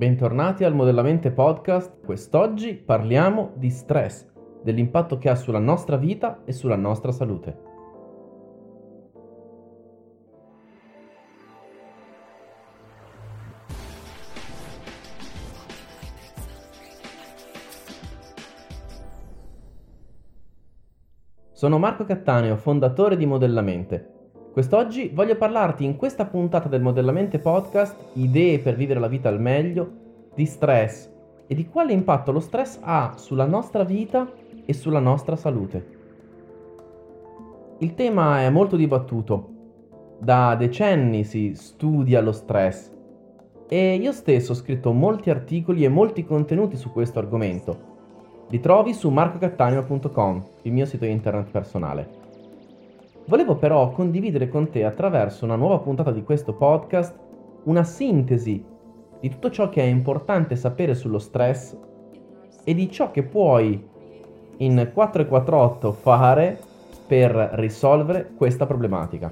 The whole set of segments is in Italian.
Bentornati al Modellamente Podcast. Quest'oggi parliamo di stress, dell'impatto che ha sulla nostra vita e sulla nostra salute. Sono Marco Cattaneo, fondatore di Modellamente Quest'oggi voglio parlarti in questa puntata del Modellamente Podcast idee per vivere la vita al meglio, di stress e di quale impatto lo stress ha sulla nostra vita e sulla nostra salute. Il tema è molto dibattuto. Da decenni si studia lo stress e io stesso ho scritto molti articoli e molti contenuti su questo argomento. Li trovi su marcocattaneo.com, il mio sito internet personale. Volevo però condividere con te attraverso una nuova puntata di questo podcast una sintesi di tutto ciò che è importante sapere sullo stress e di ciò che puoi in 448 fare per risolvere questa problematica.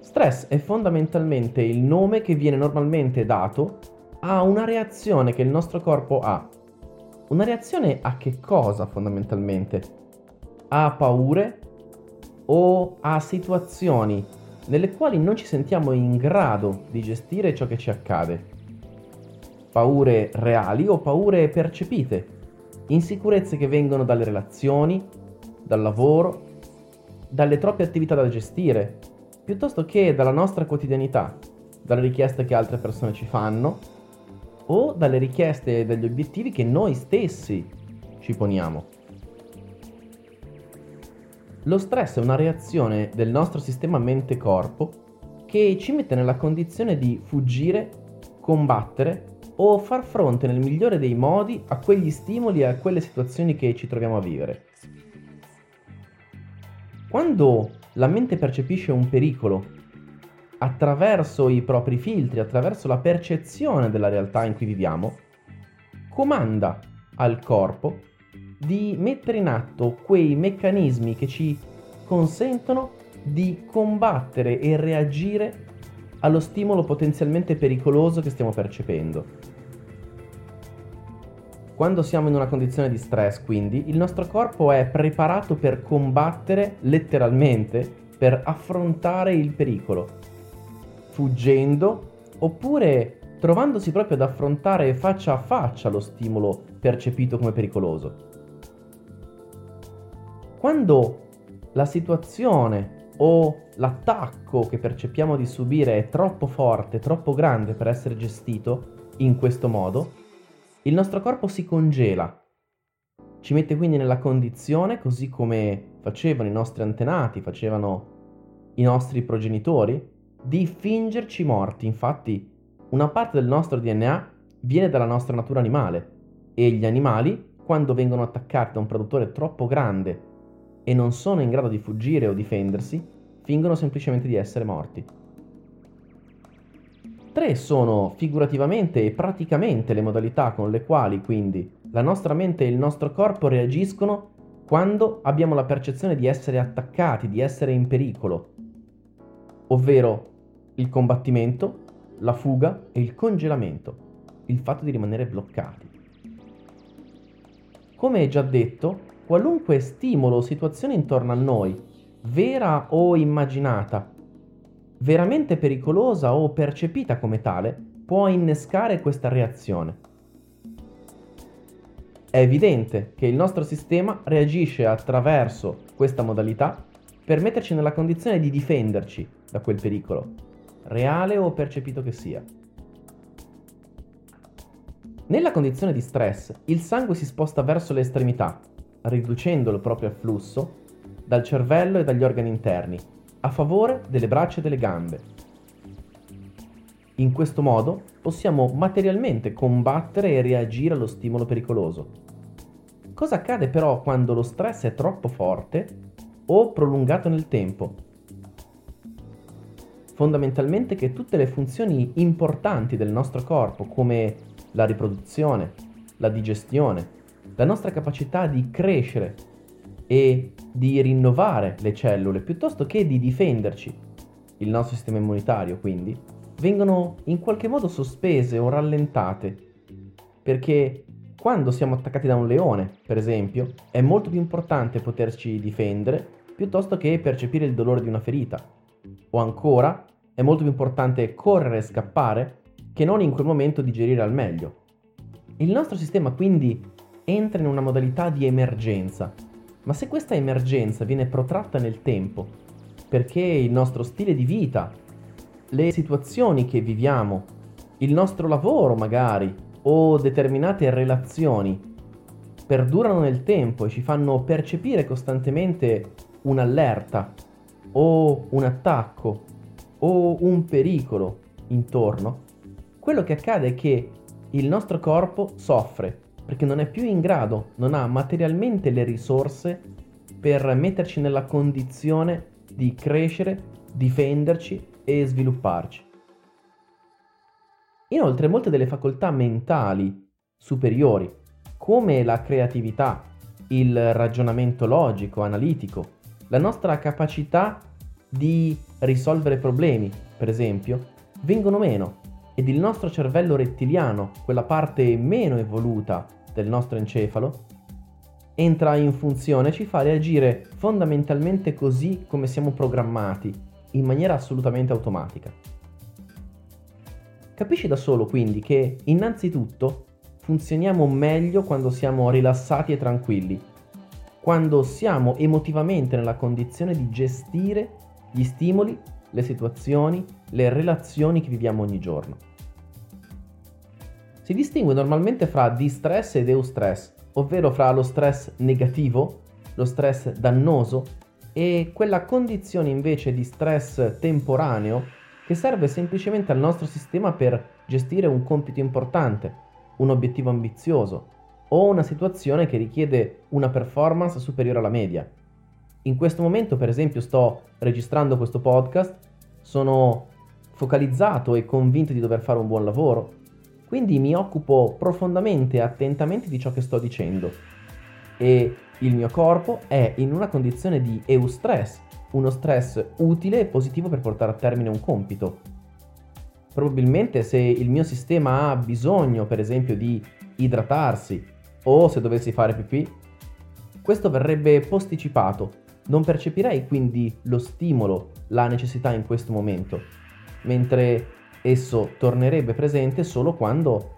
Stress è fondamentalmente il nome che viene normalmente dato a una reazione che il nostro corpo ha. Una reazione a che cosa fondamentalmente? A paure, o a situazioni nelle quali non ci sentiamo in grado di gestire ciò che ci accade. Paure reali o paure percepite, insicurezze che vengono dalle relazioni, dal lavoro, dalle troppe attività da gestire, piuttosto che dalla nostra quotidianità, dalle richieste che altre persone ci fanno o dalle richieste e dagli obiettivi che noi stessi ci poniamo. Lo stress è una reazione del nostro sistema mente-corpo che ci mette nella condizione di fuggire, combattere o far fronte nel migliore dei modi a quegli stimoli e a quelle situazioni che ci troviamo a vivere. Quando la mente percepisce un pericolo attraverso i propri filtri, attraverso la percezione della realtà in cui viviamo, comanda al corpo di mettere in atto quei meccanismi che ci consentono di combattere e reagire allo stimolo potenzialmente pericoloso che stiamo percependo. Quando siamo in una condizione di stress, quindi, il nostro corpo è preparato per combattere letteralmente, per affrontare il pericolo, fuggendo oppure trovandosi proprio ad affrontare faccia a faccia lo stimolo percepito come pericoloso. Quando la situazione o l'attacco che percepiamo di subire è troppo forte, troppo grande per essere gestito in questo modo, il nostro corpo si congela. Ci mette quindi nella condizione, così come facevano i nostri antenati, facevano i nostri progenitori, di fingerci morti. Infatti, una parte del nostro DNA viene dalla nostra natura animale e gli animali, quando vengono attaccati da un predatore troppo grande e non sono in grado di fuggire o difendersi, fingono semplicemente di essere morti. Tre sono figurativamente e praticamente le modalità con le quali quindi la nostra mente e il nostro corpo reagiscono quando abbiamo la percezione di essere attaccati, di essere in pericolo, ovvero il combattimento, la fuga e il congelamento, il fatto di rimanere bloccati. Come già detto, qualunque stimolo o situazione intorno a noi, vera o immaginata, veramente pericolosa o percepita come tale, può innescare questa reazione. È evidente che il nostro sistema reagisce attraverso questa modalità per metterci nella condizione di difenderci da quel pericolo, reale o percepito che sia. Nella condizione di stress, il sangue si sposta verso le estremità, riducendo il proprio afflusso dal cervello e dagli organi interni, a favore delle braccia e delle gambe. In questo modo possiamo materialmente combattere e reagire allo stimolo pericoloso. Cosa accade però quando lo stress è troppo forte o prolungato nel tempo? Fondamentalmente che tutte le funzioni importanti del nostro corpo, come la riproduzione, la digestione, la nostra capacità di crescere e di rinnovare le cellule piuttosto che di difenderci, il nostro sistema immunitario quindi, vengono in qualche modo sospese o rallentate, perché quando siamo attaccati da un leone, per esempio, è molto più importante poterci difendere piuttosto che percepire il dolore di una ferita. O ancora, è molto più importante correre e scappare che non in quel momento digerire al meglio. Il nostro sistema quindi entra in una modalità di emergenza, ma se questa emergenza viene protratta nel tempo, perché il nostro stile di vita, le situazioni che viviamo, il nostro lavoro magari, o determinate relazioni perdurano nel tempo e ci fanno percepire costantemente un'allerta o un attacco o un pericolo intorno, quello che accade è che il nostro corpo soffre perché non è più in grado, non ha materialmente le risorse per metterci nella condizione di crescere, difenderci e svilupparci. Inoltre molte delle facoltà mentali superiori, come la creatività, il ragionamento logico, analitico, la nostra capacità di risolvere problemi, per esempio, vengono meno ed il nostro cervello rettiliano, quella parte meno evoluta del nostro encefalo, entra in funzione e ci fa reagire fondamentalmente così come siamo programmati, in maniera assolutamente automatica. Capisci da solo quindi che innanzitutto funzioniamo meglio quando siamo rilassati e tranquilli, quando siamo emotivamente nella condizione di gestire gli stimoli, le situazioni, le relazioni che viviamo ogni giorno. Si distingue normalmente fra distress ed eustress, ovvero fra lo stress negativo, lo stress dannoso e quella condizione invece di stress temporaneo che serve semplicemente al nostro sistema per gestire un compito importante, un obiettivo ambizioso o una situazione che richiede una performance superiore alla media. In questo momento, per esempio, sto registrando questo podcast, sono focalizzato e convinto di dover fare un buon lavoro, quindi mi occupo profondamente e attentamente di ciò che sto dicendo e il mio corpo è in una condizione di eustress, uno stress utile e positivo per portare a termine un compito. Probabilmente se il mio sistema ha bisogno, per esempio, di idratarsi o se dovessi fare pipì, questo verrebbe posticipato. Non percepirei quindi lo stimolo, la necessità in questo momento, mentre esso tornerebbe presente solo quando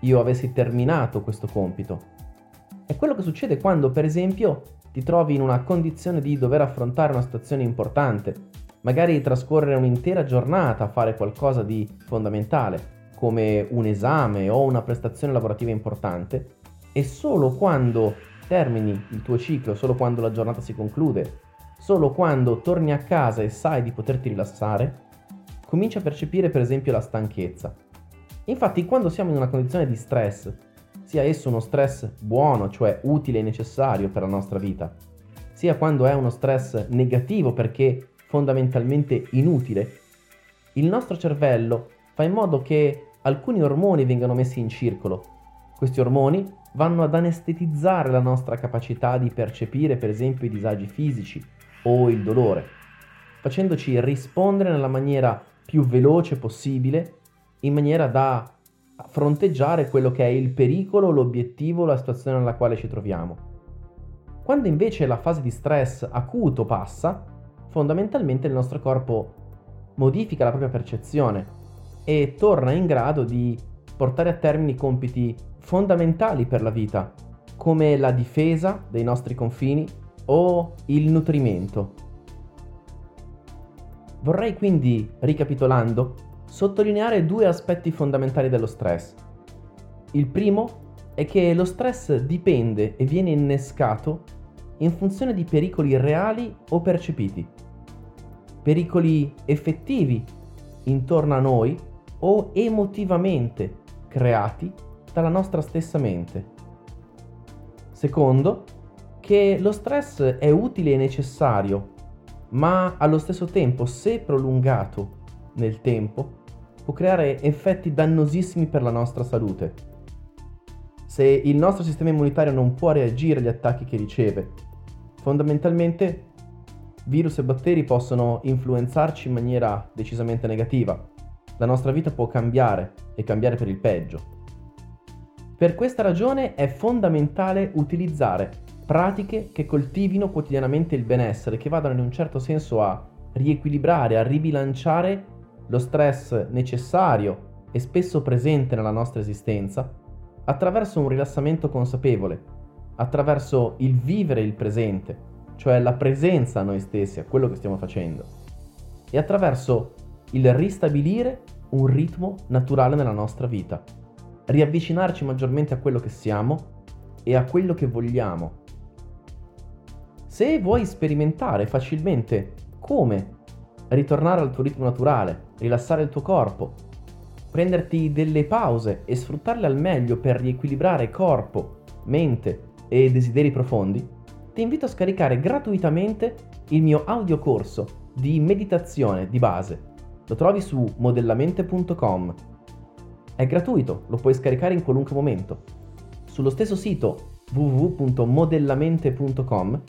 io avessi terminato questo compito. È quello che succede quando, per esempio, ti trovi in una condizione di dover affrontare una situazione importante, magari trascorrere un'intera giornata a fare qualcosa di fondamentale, come un esame o una prestazione lavorativa importante, e solo quando termini il tuo ciclo, solo quando la giornata si conclude, solo quando torni a casa e sai di poterti rilassare, cominci a percepire per esempio la stanchezza. Infatti quando siamo in una condizione di stress, sia esso uno stress buono, cioè utile e necessario per la nostra vita, sia quando è uno stress negativo perché fondamentalmente inutile, il nostro cervello fa in modo che alcuni ormoni vengano messi in circolo. Questi ormoni vanno ad anestetizzare la nostra capacità di percepire per esempio i disagi fisici o il dolore, facendoci rispondere nella maniera più veloce possibile, in maniera da fronteggiare quello che è il pericolo, l'obiettivo, la situazione nella quale ci troviamo. Quando invece la fase di stress acuto passa, fondamentalmente il nostro corpo modifica la propria percezione e torna in grado di portare a termine compiti fondamentali per la vita, come la difesa dei nostri confini o il nutrimento. Vorrei quindi, ricapitolando, sottolineare due aspetti fondamentali dello stress. Il primo è che lo stress dipende e viene innescato in funzione di pericoli reali o percepiti, pericoli effettivi intorno a noi o emotivamente creati dalla nostra stessa mente. Secondo, che lo stress è utile e necessario, ma allo stesso tempo, se prolungato nel tempo, può creare effetti dannosissimi per la nostra salute. Se il nostro sistema immunitario non può reagire agli attacchi che riceve, fondamentalmente virus e batteri possono influenzarci in maniera decisamente negativa. la nostra vita può cambiare e cambiare per il peggio. Per questa ragione è fondamentale utilizzare pratiche che coltivino quotidianamente il benessere, che vadano in un certo senso a riequilibrare, a ribilanciare lo stress necessario e spesso presente nella nostra esistenza attraverso un rilassamento consapevole, attraverso il vivere il presente, cioè la presenza a noi stessi, a quello che stiamo facendo, e attraverso il ristabilire un ritmo naturale nella nostra vita riavvicinarci maggiormente a quello che siamo e a quello che vogliamo. Se vuoi sperimentare facilmente come ritornare al tuo ritmo naturale, rilassare il tuo corpo, prenderti delle pause e sfruttarle al meglio per riequilibrare corpo, mente e desideri profondi, ti invito a scaricare gratuitamente il mio audiocorso di meditazione di base. Lo trovi su modellamente.com è gratuito, lo puoi scaricare in qualunque momento. Sullo stesso sito www.modellamente.com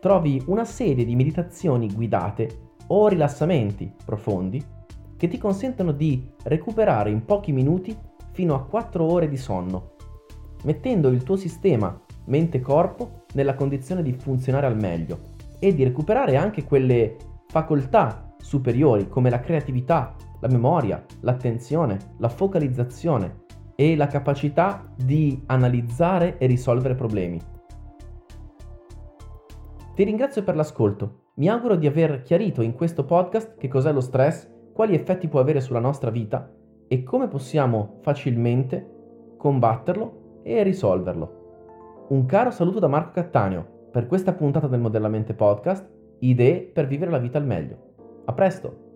trovi una serie di meditazioni guidate o rilassamenti profondi che ti consentono di recuperare in pochi minuti fino a 4 ore di sonno, mettendo il tuo sistema mente-corpo nella condizione di funzionare al meglio e di recuperare anche quelle facoltà superiori come la creatività, la memoria, l'attenzione, la focalizzazione e la capacità di analizzare e risolvere problemi. Ti ringrazio per l'ascolto. Mi auguro di aver chiarito in questo podcast che cos'è lo stress, quali effetti può avere sulla nostra vita e come possiamo facilmente combatterlo e risolverlo. Un caro saluto da Marco Cattaneo per questa puntata del Modellamente Podcast, idee per vivere la vita al meglio. A presto!